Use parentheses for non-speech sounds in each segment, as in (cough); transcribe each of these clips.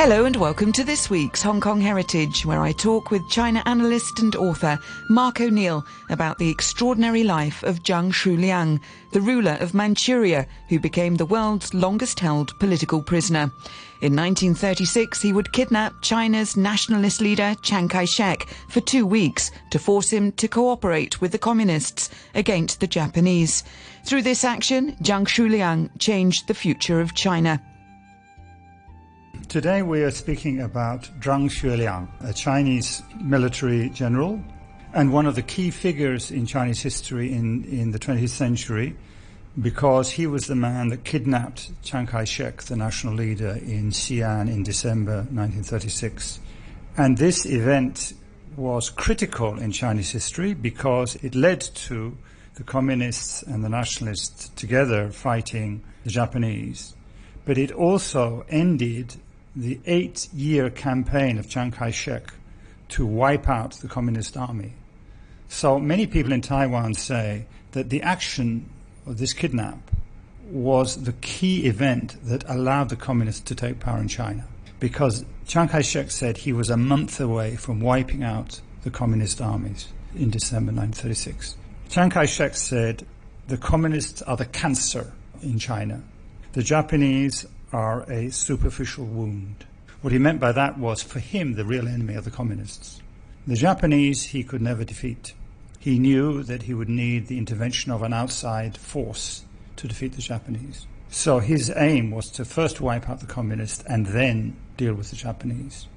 Hello and welcome to this week's Hong Kong Heritage, where I talk with China analyst and author Mark O'Neill about the extraordinary life of Zhang Xueliang, the ruler of Manchuria who became the world's longest held political prisoner. In 1936, he would kidnap China's nationalist leader Chiang Kai shek for two weeks to force him to cooperate with the communists against the Japanese. Through this action, Zhang Xueliang changed the future of China. Today we are speaking about Zhang Xueliang, a Chinese military general and one of the key figures in Chinese history in, in the 20th century because he was the man that kidnapped Chiang Kai-shek, the national leader, in Xi'an in December 1936. And this event was critical in Chinese history because it led to the communists and the nationalists together fighting the Japanese. But it also ended the eight year campaign of Chiang Kai shek to wipe out the Communist Army. So many people in Taiwan say that the action of this kidnap was the key event that allowed the communists to take power in China. Because Chiang Kai shek said he was a month away from wiping out the communist armies in December 1936. Chiang Kai shek said the communists are the cancer in China. The Japanese are a superficial wound. What he meant by that was, for him, the real enemy are the communists. The Japanese he could never defeat. He knew that he would need the intervention of an outside force to defeat the Japanese. So his aim was to first wipe out the communists and then deal with the Japanese.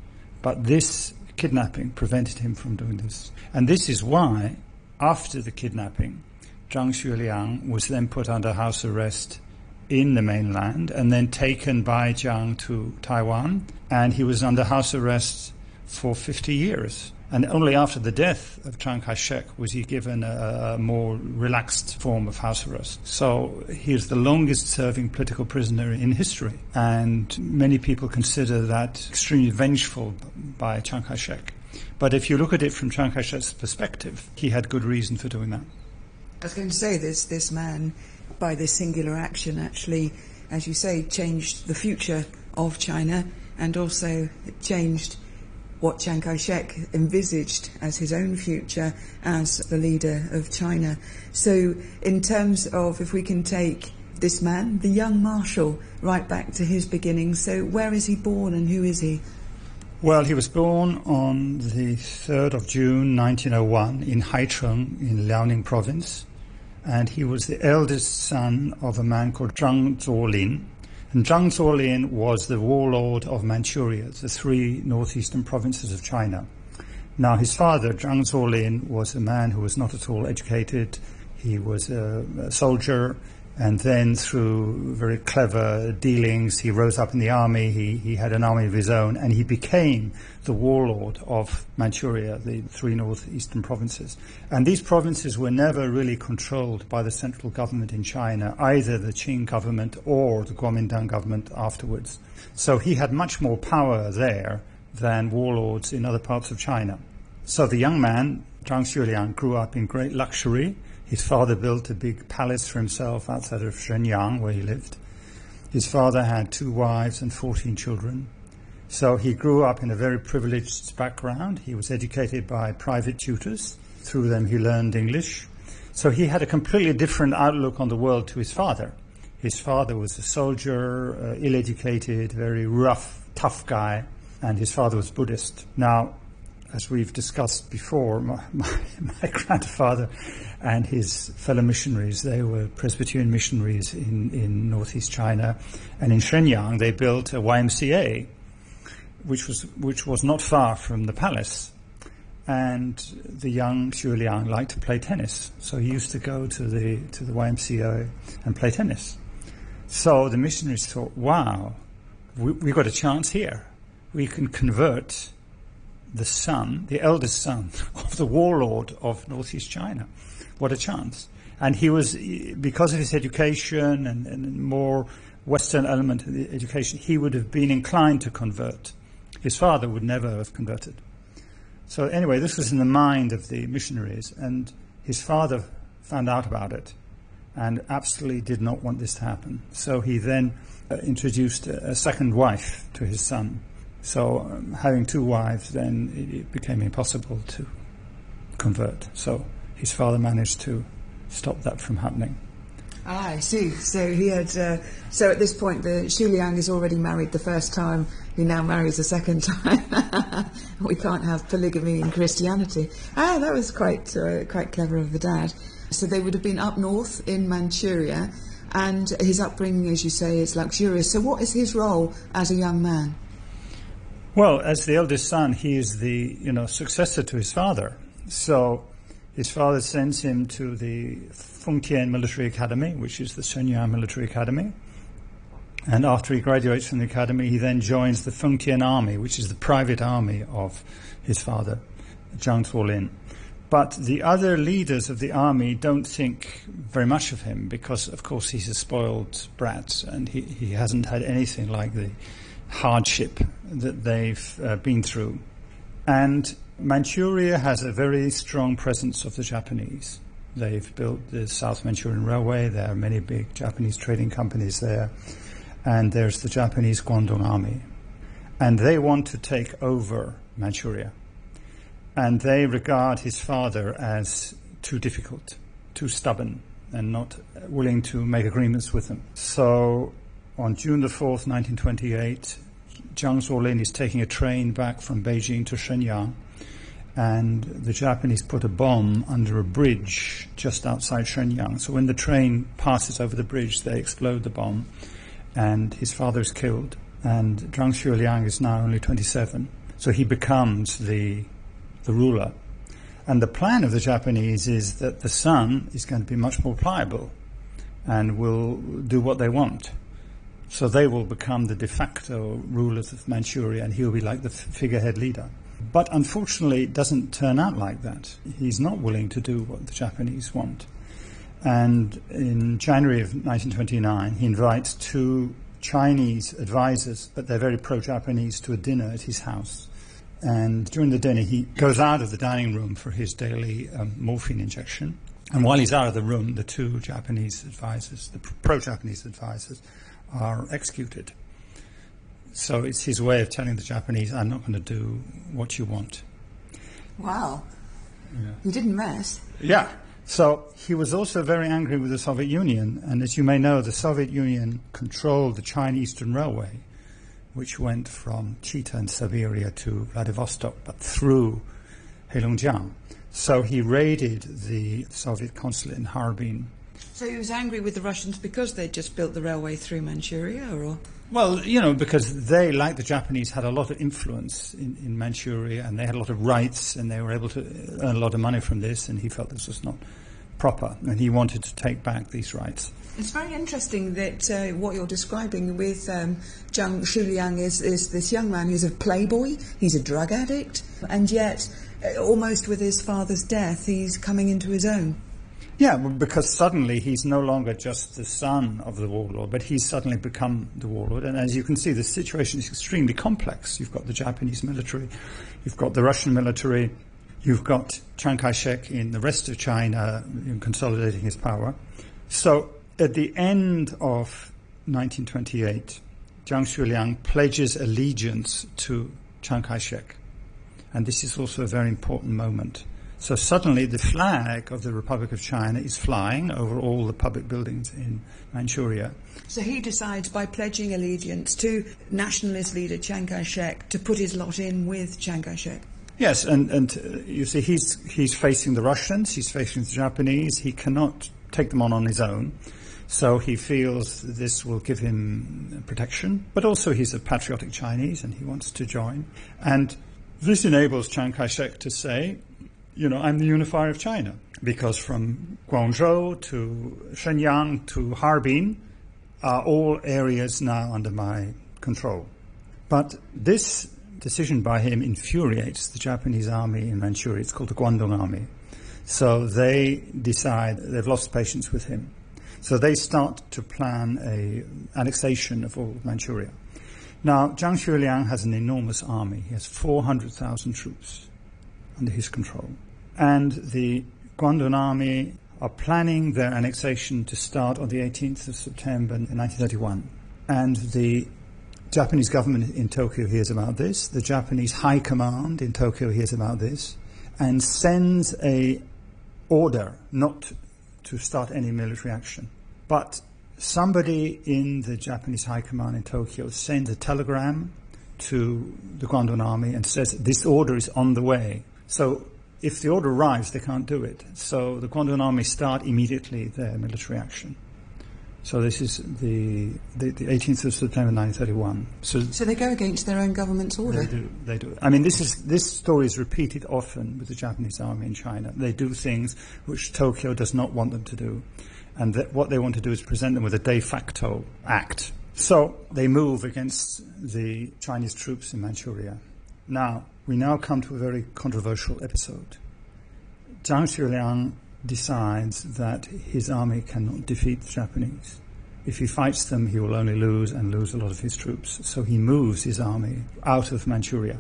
But this kidnapping prevented him from doing this. And this is why, after the kidnapping, Zhang Xueliang was then put under house arrest in the mainland and then taken by Jiang to Taiwan. And he was under house arrest for 50 years. And only after the death of Chiang Kai shek was he given a, a, more relaxed form of house arrest. So he is the longest serving political prisoner in history. And many people consider that extremely vengeful by Chiang Kai shek. But if you look at it from Chiang Kai shek's perspective, he had good reason for doing that. I was going to say this this man by this singular action actually, as you say, changed the future of China and also changed what Chiang Kai shek envisaged as his own future as the leader of China. So, in terms of if we can take this man, the young marshal, right back to his beginnings, so where is he born and who is he? Well, he was born on the 3rd of June 1901 in Haicheng in Liaoning province and he was the eldest son of a man called Zhang Zuolin. And Zhang Zuolin was the warlord of Manchuria, the three northeastern provinces of China. Now, his father, Zhang Zuolin, was a man who was not at all educated. He was a, a soldier and then through very clever dealings, he rose up in the army. He, he had an army of his own, and he became the warlord of Manchuria, the three northeastern provinces. And these provinces were never really controlled by the central government in China, either the Qing government or the Kuomintang government afterwards. So he had much more power there than warlords in other parts of China. So the young man, Zhang Xueliang, grew up in great luxury his father built a big palace for himself outside of Shenyang, where he lived. His father had two wives and 14 children. So he grew up in a very privileged background. He was educated by private tutors. Through them, he learned English. So he had a completely different outlook on the world to his father. His father was a soldier, uh, ill educated, very rough, tough guy, and his father was Buddhist. Now, as we've discussed before, my, my, my, (laughs) grandfather and his fellow missionaries, they were Presbyterian missionaries in, in northeast China. And in Shenyang, they built a YMCA, which was, which was not far from the palace. And the young Xueliang liked to play tennis. So he used to go to the, to the YMCA and play tennis. So the missionaries thought, wow, we, we've got a chance here. We can convert the son, the eldest son (laughs) of the warlord of northeast China. What a chance. And he was, because of his education and, and more Western element of the education, he would have been inclined to convert. His father would never have converted. So anyway, this was in the mind of the missionaries, and his father found out about it and absolutely did not want this to happen. So he then uh, introduced a, a second wife to his son, So um, having two wives, then it, it became impossible to convert. So his father managed to stop that from happening. Ah, I see. So he had. Uh, so at this point, the Xueliang is already married the first time. He now marries a second (laughs) time. (laughs) we can't have polygamy in Christianity. Ah, that was quite uh, quite clever of the dad. So they would have been up north in Manchuria, and his upbringing, as you say, is luxurious. So what is his role as a young man? Well, as the eldest son, he is the you know successor to his father. So his father sends him to the Fengtian Military Academy, which is the Shenyang Military Academy. And after he graduates from the academy, he then joins the Fengtian Army, which is the private army of his father, Zhang Zuolin. But the other leaders of the army don't think very much of him because, of course, he's a spoiled brat and he, he hasn't had anything like the hardship that they've uh, been through. And Manchuria has a very strong presence of the Japanese. They've built the South Manchurian Railway. There are many big Japanese trading companies there. And there's the Japanese Kwantung Army. And they want to take over Manchuria. And they regard his father as too difficult, too stubborn, and not willing to make agreements with him. So on June the 4th, 1928, Zhang Zuolin is taking a train back from Beijing to Shenyang and the Japanese put a bomb under a bridge just outside Shenyang. So when the train passes over the bridge, they explode the bomb, and his father is killed. And Zhang Xueliang is now only 27, so he becomes the the ruler. And the plan of the Japanese is that the son is going to be much more pliable and will do what they want. So they will become the de facto rulers of Manchuria, and he'll be like the figurehead leader. But unfortunately, it doesn't turn out like that. He's not willing to do what the Japanese want. And in January of 1929, he invites two Chinese advisors, but they're very pro Japanese, to a dinner at his house. And during the dinner, he goes out of the dining room for his daily um, morphine injection. And while he's out of the room, the two Japanese advisors, the pro Japanese advisors, are executed. So it's his way of telling the Japanese, I'm not going to do what you want. Wow. Yeah. He didn't mess. Yeah. So he was also very angry with the Soviet Union. And as you may know, the Soviet Union controlled the China Eastern Railway, which went from Chita in Siberia to Vladivostok, but through Heilongjiang. So he raided the Soviet consulate in Harbin. So he was angry with the Russians because they'd just built the railway through Manchuria, or? Well, you know, because they, like the Japanese, had a lot of influence in, in Manchuria and they had a lot of rights and they were able to earn a lot of money from this, and he felt this was not proper and he wanted to take back these rights. It's very interesting that uh, what you're describing with um, Zhang Xueliang is, is this young man who's a playboy, he's a drug addict, and yet, uh, almost with his father's death, he's coming into his own. Yeah, because suddenly he's no longer just the son of the warlord, but he's suddenly become the warlord. And as you can see, the situation is extremely complex. You've got the Japanese military, you've got the Russian military, you've got Chiang Kai shek in the rest of China consolidating his power. So at the end of 1928, Zhang Xueliang pledges allegiance to Chiang Kai shek. And this is also a very important moment. So suddenly the flag of the Republic of China is flying over all the public buildings in Manchuria. So he decides by pledging allegiance to nationalist leader Chiang Kai-shek to put his lot in with Chiang Kai-shek. Yes, and, and uh, you see, he's, he's facing the Russians, he's facing the Japanese, he cannot take them on on his own. So he feels this will give him protection, but also he's a patriotic Chinese and he wants to join. And this enables Chiang Kai-shek to say, you know, I'm the unifier of China because from Guangzhou to Shenyang to Harbin are all areas now under my control. But this decision by him infuriates the Japanese army in Manchuria. It's called the Kwantung Army. So they decide they've lost patience with him. So they start to plan a annexation of all of Manchuria. Now, Zhang Xueliang has an enormous army. He has 400,000 troops under his control. And the Kwantung Army are planning their annexation to start on the 18th of September 1931. And the Japanese government in Tokyo hears about this. The Japanese High Command in Tokyo hears about this, and sends a order not to start any military action. But somebody in the Japanese High Command in Tokyo sends a telegram to the Kwantung Army and says this order is on the way. So if the order arrives, they can't do it. So the Kwantung Army start immediately their military action. So this is the, the, the 18th of September 1931. So, so they go against their own government's order. They do. They do. I mean, this is this story is repeated often with the Japanese army in China. They do things which Tokyo does not want them to do, and that what they want to do is present them with a de facto act. So they move against the Chinese troops in Manchuria. Now we now come to a very controversial episode. Zhang Xueliang decides that his army cannot defeat the Japanese. If he fights them, he will only lose and lose a lot of his troops. So he moves his army out of Manchuria.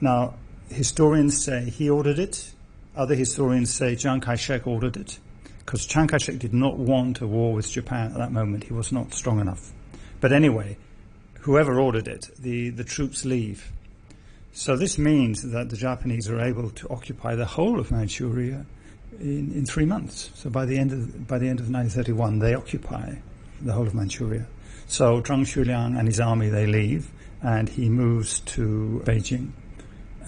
Now, historians say he ordered it. Other historians say Chiang Kai-shek ordered it. Because Chiang Kai-shek did not want a war with Japan at that moment. He was not strong enough. But anyway, whoever ordered it, the, the troops leave. So this means that the Japanese are able to occupy the whole of Manchuria in, in three months. So by the end of by the end of 1931, they occupy the whole of Manchuria. So Zhang Xueliang and his army they leave, and he moves to Beijing,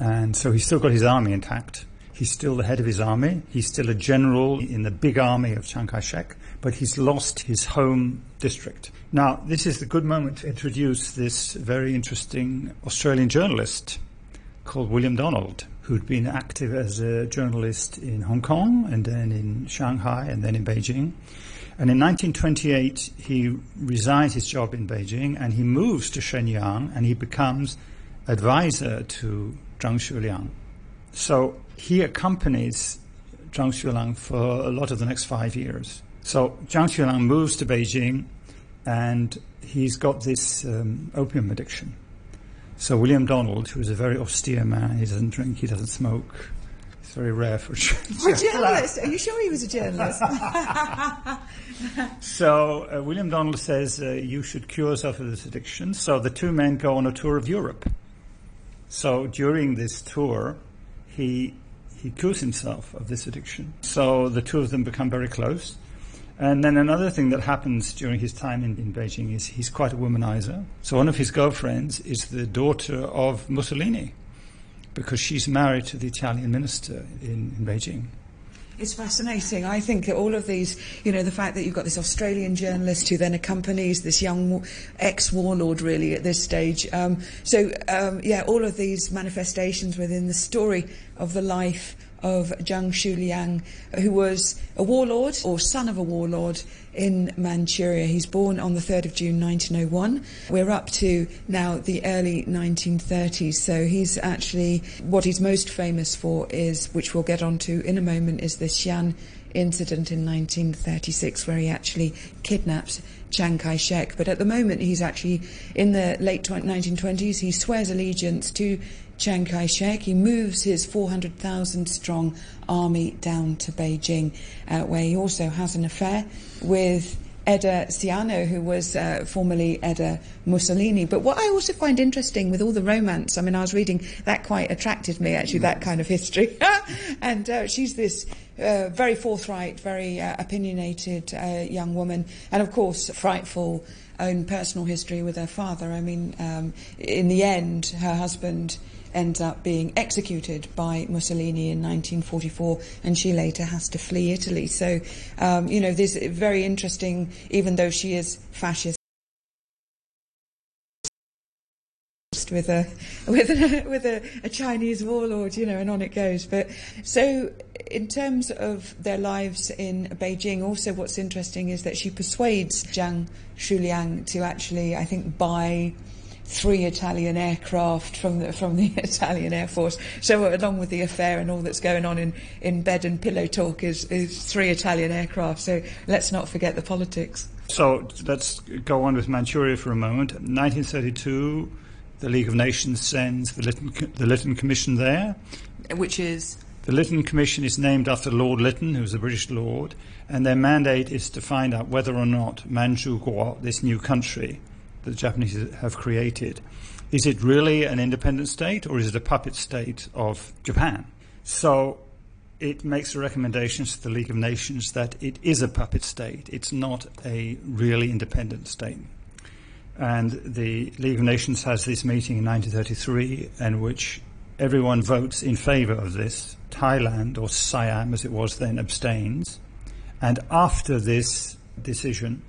and so he's still got his army intact. He's still the head of his army. He's still a general in the big army of Chiang Kai-shek, but he's lost his home district. Now, this is the good moment to introduce this very interesting Australian journalist called William Donald who'd been active as a journalist in Hong Kong and then in Shanghai and then in Beijing. And in 1928, he resigns his job in Beijing and he moves to Shenyang and he becomes advisor to Zhang Xueliang. So he accompanies Zhang Xueliang for a lot of the next five years. So Zhang Xueliang moves to Beijing and he's got this um, opium addiction. So William Donald, who is a very austere man, he doesn't drink, he doesn't smoke. It's very rare for, for a journalist. Are you sure he was a journalist? (laughs) so uh, William Donald says uh, you should cure yourself of this addiction. So the two men go on a tour of Europe. So during this tour, he he cures himself of this addiction. So the two of them become very close. And then another thing that happens during his time in, in, Beijing is he's quite a womanizer. So one of his girlfriends is the daughter of Mussolini because she's married to the Italian minister in, in Beijing. It's fascinating. I think all of these, you know, the fact that you've got this Australian journalist who then accompanies this young ex warlord, really, at this stage. Um, so, um, yeah, all of these manifestations within the story of the life of Zhang Xueliang, who was a warlord or son of a warlord in Manchuria. He's born on the 3rd of June 1901. We're up to now the early 1930s, so he's actually what he's most famous for is, which we'll get onto in a moment, is the Xi'an incident in 1936 where he actually kidnaps Chiang Kai shek. But at the moment, he's actually in the late 1920s, he swears allegiance to Chiang Kai shek. He moves his 400,000 strong army down to Beijing, uh, where he also has an affair with Edda Ciano, who was uh, formerly Edda Mussolini. But what I also find interesting with all the romance, I mean, I was reading that quite attracted me, actually, that kind of history. (laughs) and uh, she's this uh, very forthright, very uh, opinionated uh, young woman, and of course, frightful own personal history with her father. I mean, um, in the end, her husband ends up being executed by Mussolini in 1944, and she later has to flee Italy. So, um, you know, this is very interesting, even though she is fascist. with a (laughs) with a, with a, a, Chinese warlord, you know, and on it goes. But so, in terms of their lives in Beijing, also what's interesting is that she persuades Zhang Xueliang to actually, I think, buy three Italian aircraft from the, from the (laughs) Italian Air Force. So uh, along with the affair and all that's going on in, in bed and pillow talk is, is three Italian aircraft. So let's not forget the politics. So let's go on with Manchuria for a moment. 1932, the League of Nations sends the Lytton, the Lytton Commission there. Which is? The Lytton Commission is named after Lord Lytton, who's a British lord, and their mandate is to find out whether or not Manchukuo, this new country, the Japanese have created. Is it really an independent state or is it a puppet state of Japan? So it makes recommendations to the League of Nations that it is a puppet state. It's not a really independent state. And the League of Nations has this meeting in 1933 in which everyone votes in favor of this. Thailand, or Siam as it was then, abstains. And after this decision,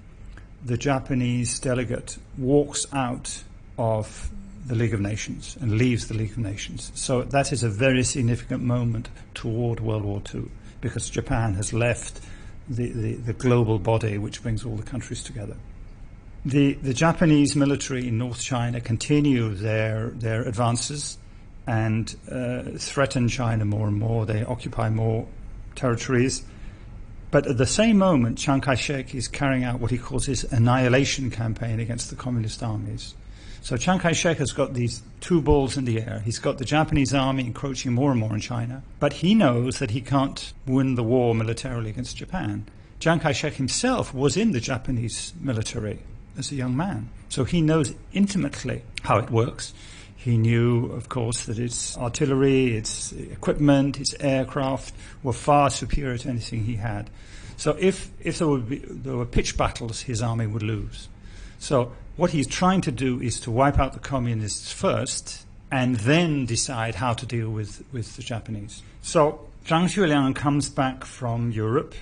the Japanese delegate walks out of the League of Nations and leaves the League of Nations. So that is a very significant moment toward World War II because Japan has left the, the, the global body which brings all the countries together. The, the Japanese military in North China continue their, their advances and uh, threaten China more and more. They occupy more territories. But at the same moment, Chiang Kai shek is carrying out what he calls his annihilation campaign against the communist armies. So Chiang Kai shek has got these two balls in the air. He's got the Japanese army encroaching more and more on China, but he knows that he can't win the war militarily against Japan. Chiang Kai shek himself was in the Japanese military as a young man. So he knows intimately how it works. He knew, of course, that its artillery, its equipment, its aircraft were far superior to anything he had. So if, if there, would be, there were pitched battles, his army would lose. So what he's trying to do is to wipe out the communists first and then decide how to deal with, with the Japanese. So Zhang Xueliang comes back from Europe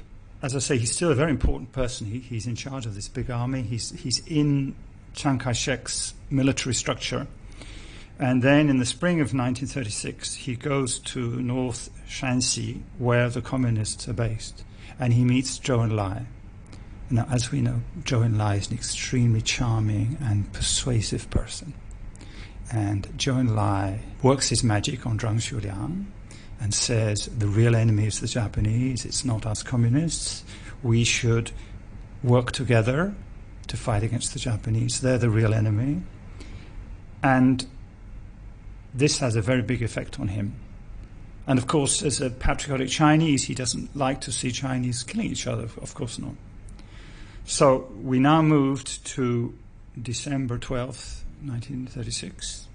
as I say, he's still a very important person. He, he's in charge of this big army. He's, he's in Chiang Kai shek's military structure. And then in the spring of 1936, he goes to North Shaanxi, where the communists are based, and he meets Zhou Enlai. Now, as we know, Zhou Enlai is an extremely charming and persuasive person. And Zhou Enlai works his magic on Zhang Xueliang, and says the real enemy is the Japanese, it's not us communists. We should work together to fight against the Japanese. They're the real enemy. And this has a very big effect on him. And of course, as a patriotic Chinese, he doesn't like to see Chinese killing each other, of course not. So we now moved to December 12th, 1936.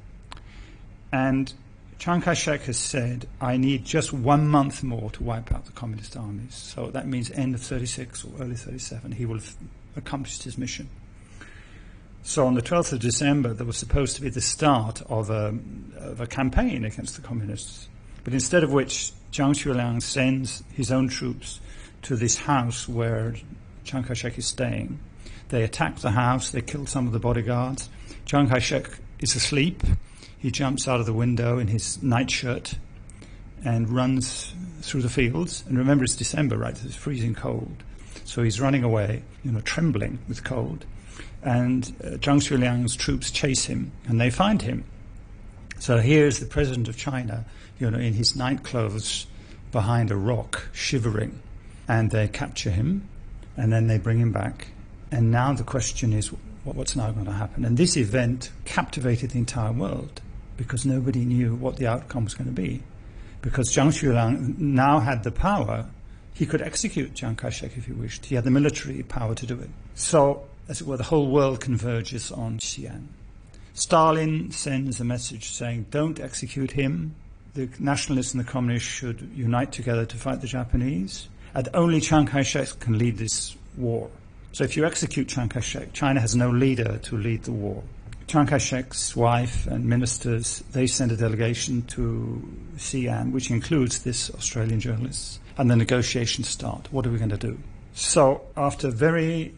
And Chiang Kai shek has said, I need just one month more to wipe out the communist armies. So that means end of 36 or early 37, he will have accomplished his mission. So on the 12th of December, there was supposed to be the start of a, of a campaign against the communists. But instead of which, Zhang Xueliang sends his own troops to this house where Chiang Kai shek is staying. They attack the house, they kill some of the bodyguards. Chiang Kai shek is asleep he jumps out of the window in his nightshirt and runs through the fields. And remember, it's December, right? It's freezing cold. So he's running away, you know, trembling with cold. And uh, Zhang Xueliang's troops chase him, and they find him. So here's the president of China, you know, in his nightclothes behind a rock, shivering. And they capture him, and then they bring him back. And now the question is, what's now going to happen? And this event captivated the entire world because nobody knew what the outcome was going to be. Because Zhang Xueliang now had the power, he could execute Chiang Kai-shek if he wished. He had the military power to do it. So, as it were, the whole world converges on Xi'an. Stalin sends a message saying, don't execute him. The nationalists and the communists should unite together to fight the Japanese. And only Chiang Kai-shek can lead this war. So if you execute Chiang Kai-shek, China has no leader to lead the war. Chiang Kai-shek's wife and ministers, they send a delegation to Xi'an, which includes this Australian journalist, and the negotiations start. What are we going to do? So after very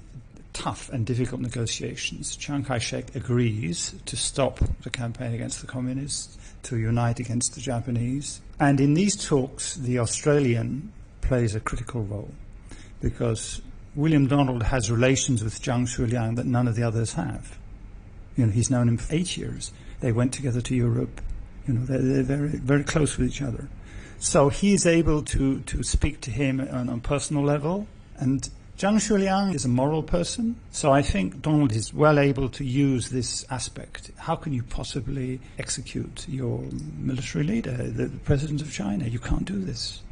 tough and difficult negotiations, Chiang Kai-shek agrees to stop the campaign against the communists, to unite against the Japanese. And in these talks, the Australian plays a critical role because William Donald has relations with Zhang Xueliang that none of the others have. You know, he's known him for eight years. They went together to Europe. You know, they're, they're very, very close with each other. So he's able to, to speak to him on a personal level. And Zhang Xueliang is a moral person. So I think Donald is well able to use this aspect. How can you possibly execute your military leader, the, the president of China? You can't do this.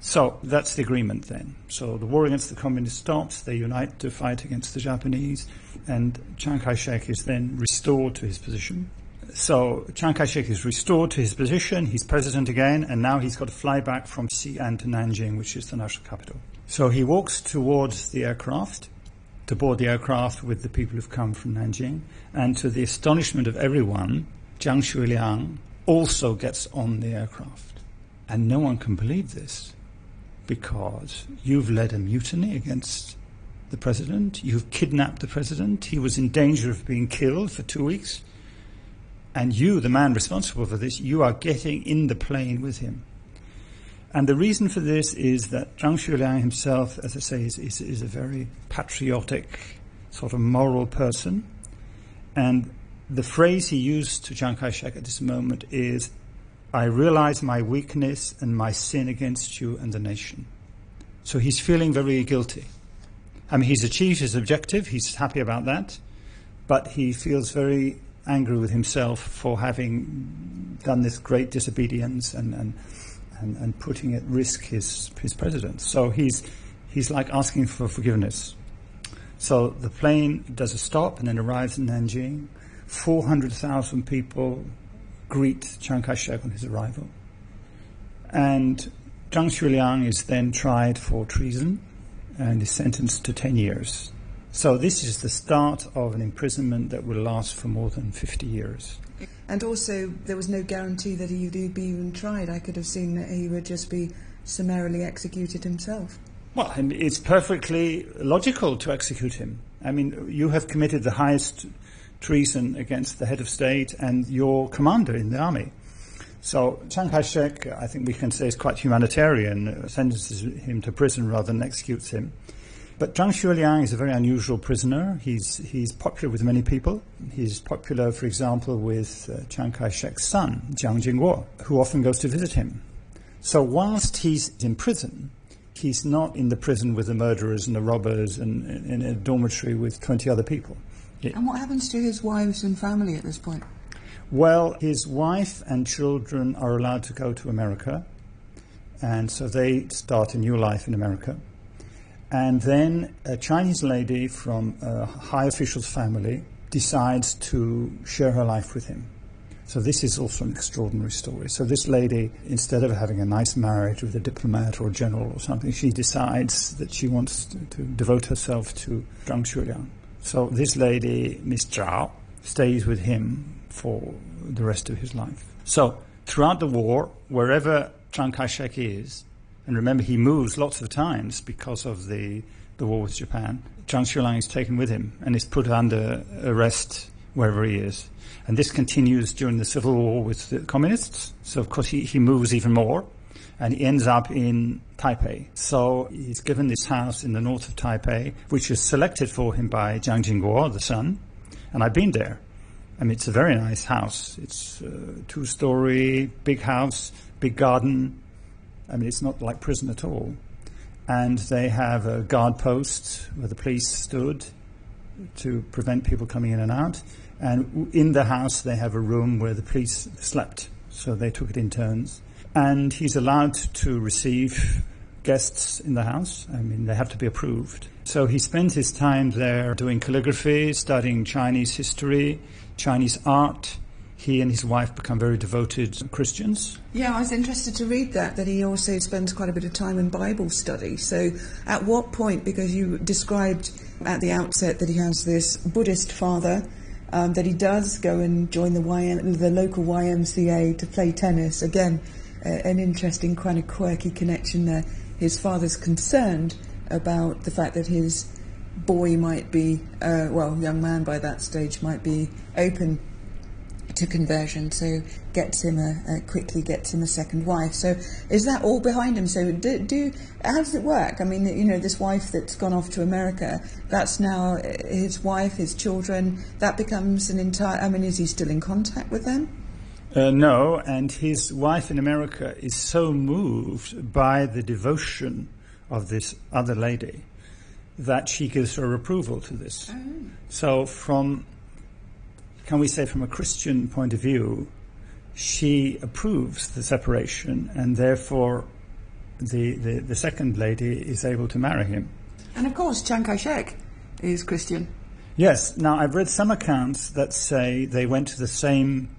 So that's the agreement then. So the war against the communists stops, they unite to fight against the Japanese, and Chiang Kai shek is then restored to his position. So Chiang Kai shek is restored to his position, he's president again, and now he's got to fly back from Xi'an to Nanjing, which is the national capital. So he walks towards the aircraft to board the aircraft with the people who've come from Nanjing, and to the astonishment of everyone, Zhang Xueliang also gets on the aircraft. And no one can believe this because you've led a mutiny against the president, you've kidnapped the president, he was in danger of being killed for two weeks, and you, the man responsible for this, you are getting in the plane with him. And the reason for this is that Zhang Xueliang himself, as I say, is, is, is a very patriotic, sort of moral person. And the phrase he used to Chiang Kai-shek at this moment is, I realize my weakness and my sin against you and the nation. So he's feeling very guilty. I mean, he's achieved his objective, he's happy about that, but he feels very angry with himself for having done this great disobedience and, and, and, and putting at risk his, his president. So he's, he's like asking for forgiveness. So the plane does a stop and then arrives in Nanjing. 400,000 people greet Chiang Kai-shek on his arrival. And Zhang Xueliang is then tried for treason and is sentenced to 10 years. So this is the start of an imprisonment that will last for more than 50 years. And also, there was no guarantee that he would be even tried. I could have seen that he would just be summarily executed himself. Well, it's perfectly logical to execute him. I mean, you have committed the highest treason against the head of state and your commander in the army. So Chiang Kai-shek, I think we can say, is quite humanitarian, uh, sentences him to prison rather than executes him. But Zhang Xueliang is a very unusual prisoner. He's, he's popular with many people. He's popular, for example, with uh, Chiang Kai-shek's son, Jiang Jingguo, who often goes to visit him. So whilst he's in prison, he's not in the prison with the murderers and the robbers and in a dormitory with 20 other people. And what happens to his wives and family at this point? Well, his wife and children are allowed to go to America, and so they start a new life in America. And then a Chinese lady from a high official's family decides to share her life with him. So this is also an extraordinary story. So this lady, instead of having a nice marriage with a diplomat or a general or something, she decides that she wants to, to devote herself to Zhang Xueliang. So this lady, Miss Zhao, stays with him for the rest of his life. So throughout the war, wherever Chiang Kai-shek is, and remember he moves lots of times because of the, the war with Japan, Zhang Xueliang is taken with him and is put under arrest wherever he is. And this continues during the civil war with the communists. So of course he, he moves even more and he ends up in Taipei. So he's given this house in the north of Taipei, which was selected for him by Jiang Jingguo, the son, and I've been there. I mean, it's a very nice house. It's a two-story, big house, big garden. I mean, it's not like prison at all. And they have a guard post where the police stood to prevent people coming in and out. And in the house, they have a room where the police slept. So they took it in turns and he's allowed to receive guests in the house. I mean, they have to be approved. So he spends his time there doing calligraphy, studying Chinese history, Chinese art. He and his wife become very devoted Christians. Yeah, I was interested to read that, that he also spends quite a bit of time in Bible study. So at what point, because you described at the outset that he has this Buddhist father, um, that he does go and join the, YM, the local YMCA to play tennis. Again, an interesting kind of quirky connection there. His father's concerned about the fact that his boy might be, uh, well, young man by that stage might be open to conversion, so gets him a, a, quickly gets him a second wife. So is that all behind him? So do, do how does it work? I mean, you know, this wife that's gone off to America, that's now his wife, his children. That becomes an entire. I mean, is he still in contact with them? Uh, no, and his wife in America is so moved by the devotion of this other lady that she gives her approval to this. Oh. So, from, can we say, from a Christian point of view, she approves the separation, and therefore the, the, the second lady is able to marry him. And of course, Chiang Kai shek is Christian. Yes. Now, I've read some accounts that say they went to the same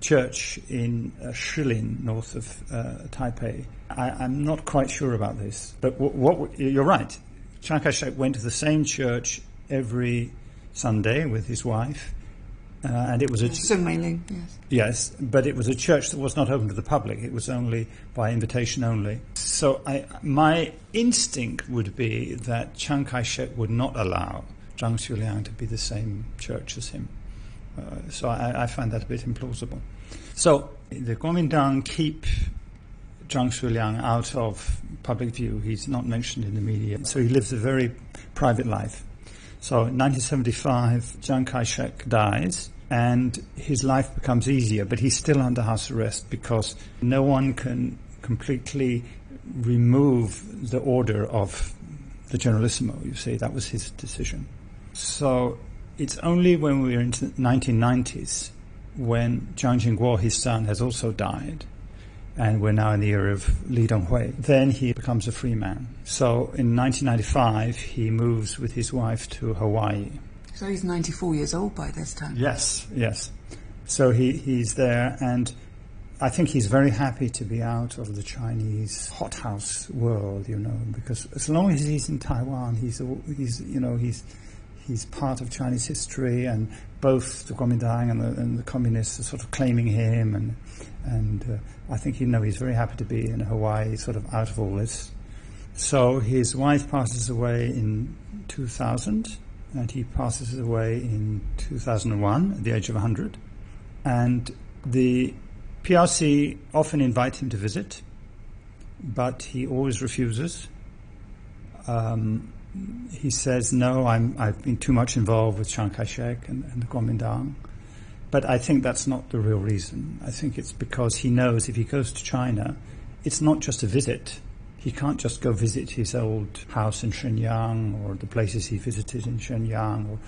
church in uh, Shilin, north of uh, Taipei. I, am not quite sure about this, but what, what, you're right. Chiang Kai-shek went to the same church every Sunday with his wife, uh, and it was a ch- yes. Yes, but it was a church that was not open to the public. It was only by invitation only. So I, my instinct would be that Chiang Kai-shek would not allow Zhang Xueliang to be the same church as him. Uh, so I, I, find that a bit implausible. So the Kuomintang keep Zhang Xueliang out of public view. He's not mentioned in the media. So he lives a very private life. So in 1975, Chiang Kai-shek dies and his life becomes easier, but he's still under house arrest because no one can completely remove the order of the Generalissimo. You see, that was his decision. So it's only when we're in the 1990s when Jiang Jingguo, his son, has also died, and we're now in the era of Li Denghui, then he becomes a free man. So in 1995, he moves with his wife to Hawaii. So he's 94 years old by this time. Yes, yes. So he, he's there, and I think he's very happy to be out of the Chinese hothouse world, you know, because as long as he's in Taiwan, he's, he's you know, he's he's part of Chinese history, and both the Kuomintang and the, and the communists are sort of claiming him, and and uh, I think you know he's very happy to be in Hawaii, sort of out of all this. So his wife passes away in 2000, and he passes away in 2001 at the age of 100, and the PRC often invite him to visit, but he always refuses. Um, he says, no, i have been too much involved with Chiang Kai-shek and, and the Kuomintang. But I think that's not the real reason. I think it's because he knows if he goes to China, it's not just a visit. He can't just go visit his old house in Shenyang or the places he visited in Shenyang or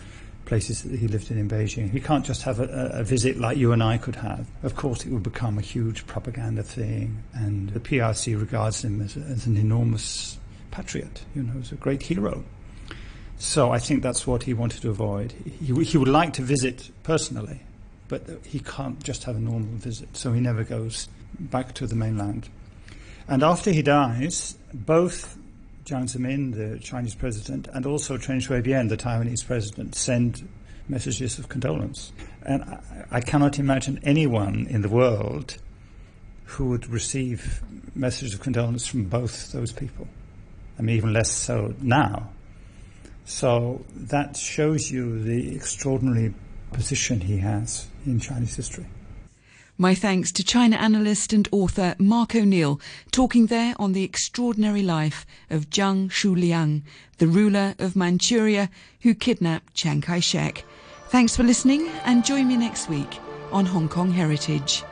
places that he lived in in Beijing. He can't just have a, a, visit like you and I could have. Of course, it would become a huge propaganda thing, and the PRC regards him as, as an enormous patriot, you know, as a great hero. So I think that's what he wanted to avoid. He, he would like to visit personally, but he can't just have a normal visit, so he never goes back to the mainland. And after he dies, both Jiang Zemin, the Chinese president, and also Chen Shui-bian, the Taiwanese president, send messages of condolence. And I, I cannot imagine anyone in the world who would receive messages of condolence from both those people. I mean, even less so now. So that shows you the extraordinary position he has in Chinese history. My thanks to China analyst and author Mark O'Neill, talking there on the extraordinary life of Zhang Xueliang, the ruler of Manchuria who kidnapped Chiang Kai shek. Thanks for listening and join me next week on Hong Kong Heritage.